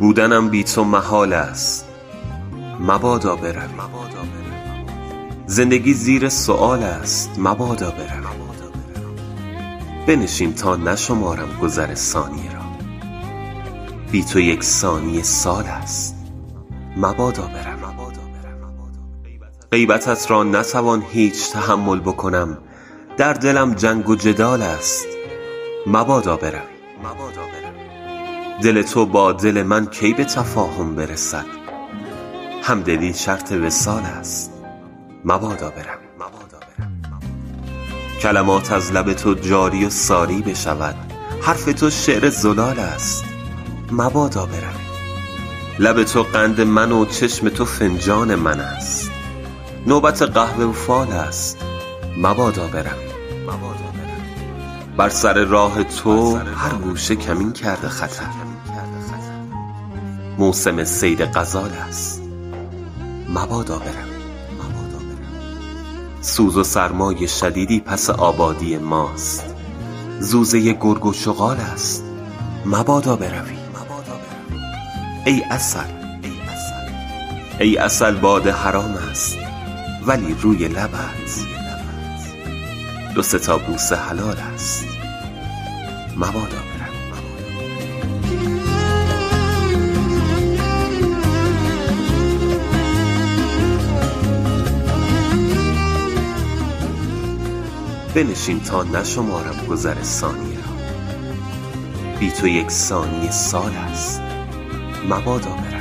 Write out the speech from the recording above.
بودنم بی تو محال است. مبادا بروی. زندگی زیر سؤال است. مبادا بروی. بنشین تا نشمارم گذر ثانیه را. بی تو یک ثانیه سال است. مبادا بروی. غیبتت را نتوان هیچ تحمل بکنم. در دلم جنگ و جدال است. مبادا بروی. دل تو با دل من کی به تفاهم برسد؟ همدلی شرط وصال است. مبادا بروی کلمات از لب تو جاری و ساری بشود. حرف تو شعر زلال است. مبادا بروی لب تو قند من و چشم تو فنجان من است. نوبت قهوه و فال است. مبادا بروی بر سر راه تو هر گوشه کمین کرده خطر. موسم صید غزال است. مبادا بروی سوز و سرمای شدیدی پس آبادی ماست. زوزه گرگ و شغال است. مبادا بروی. ای عسل. ای عسل. باده حرام است. ولی روی لبت دو سه تا بوسه حلال است. مبادا بنشین تا نشمارم گذر ثانیه را. بی تو یک ثانیه سال است. مبادا بروی